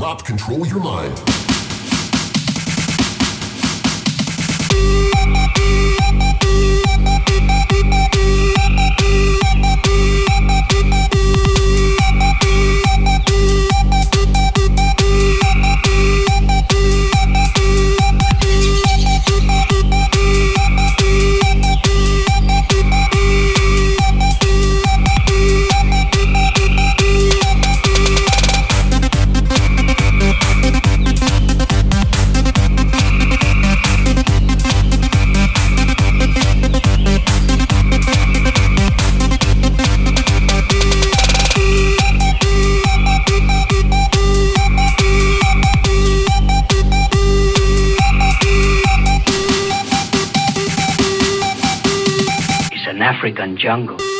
drop, control your mind. African jungle.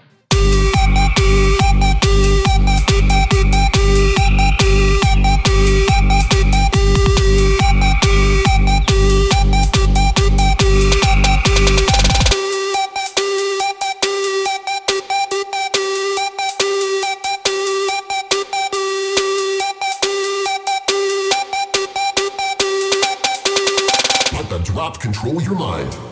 drop, control your mind.